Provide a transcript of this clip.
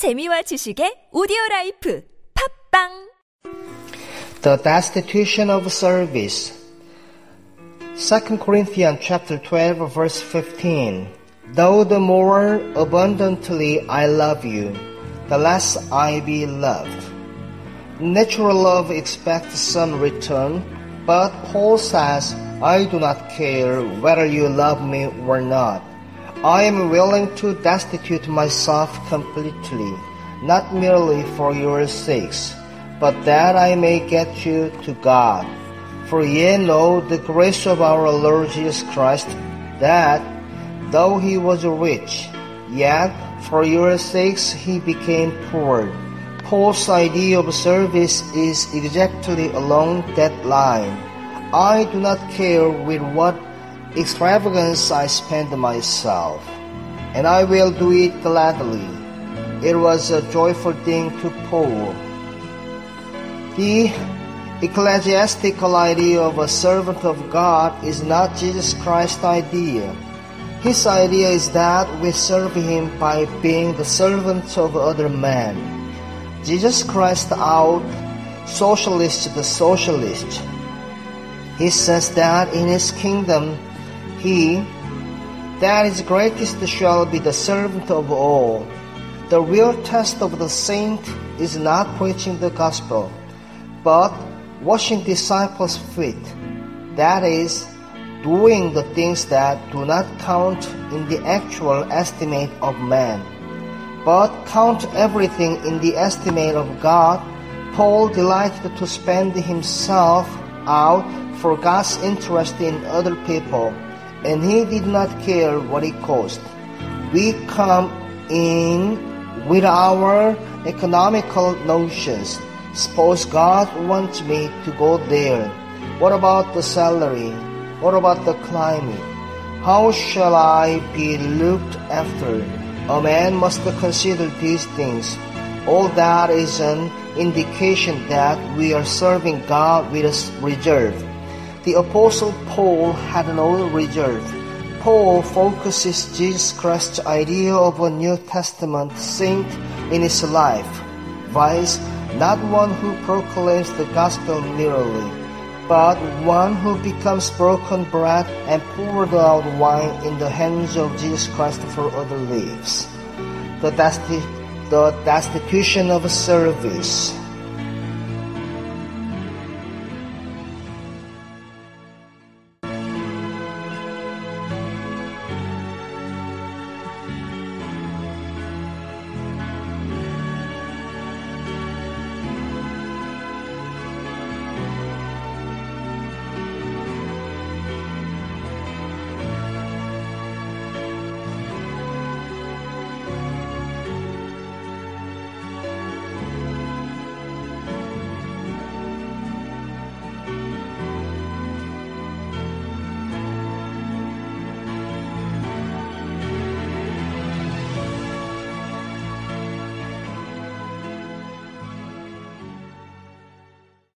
재미와 지식의 오디오 라이프 팝빵 The destitution of service. 2 Corinthians chapter 12 verse 15. Though the more abundantly I love you, the less I be loved. Natural love expects some return, but Paul says, I do not care whether you love me or not. I am willing to destitute myself completely, not merely for your sakes, but that I may get you to God. For ye know the grace of our Lord Jesus Christ, that though he was rich, yet for your sakes he became poor. Paul's idea of service is exactly along that line. I do not care with what extravagance I spend myself, and I will do it gladly. It was a joyful thing to Paul. The ecclesiastical idea of a servant of God is not Jesus Christ's idea. His idea is that we serve Him by being the servants of other men. Jesus Christ out socialist the socialist. He says that in His kingdom, He that is greatest shall be the servant of all. The real test of the saint is not preaching the gospel, but washing disciples' feet. That is, doing the things that do not count in the actual estimate of man, but count everything in the estimate of God. Paul delighted to spend himself out for God's interest in other people, and he did not care what it cost. We come in with our economical notions. Suppose God wants me to go there. What about the salary? What about the climate? How shall I be looked after? A man must consider these things. All that is an indication that we are serving God with reserve. The Apostle Paul had no reserve. Paul focuses Jesus Christ's idea of a New Testament saint in his life, vice not one who proclaims the gospel merely, but one who becomes broken bread and poured out wine in the hands of Jesus Christ for other lives. The, desti- the destitution of service.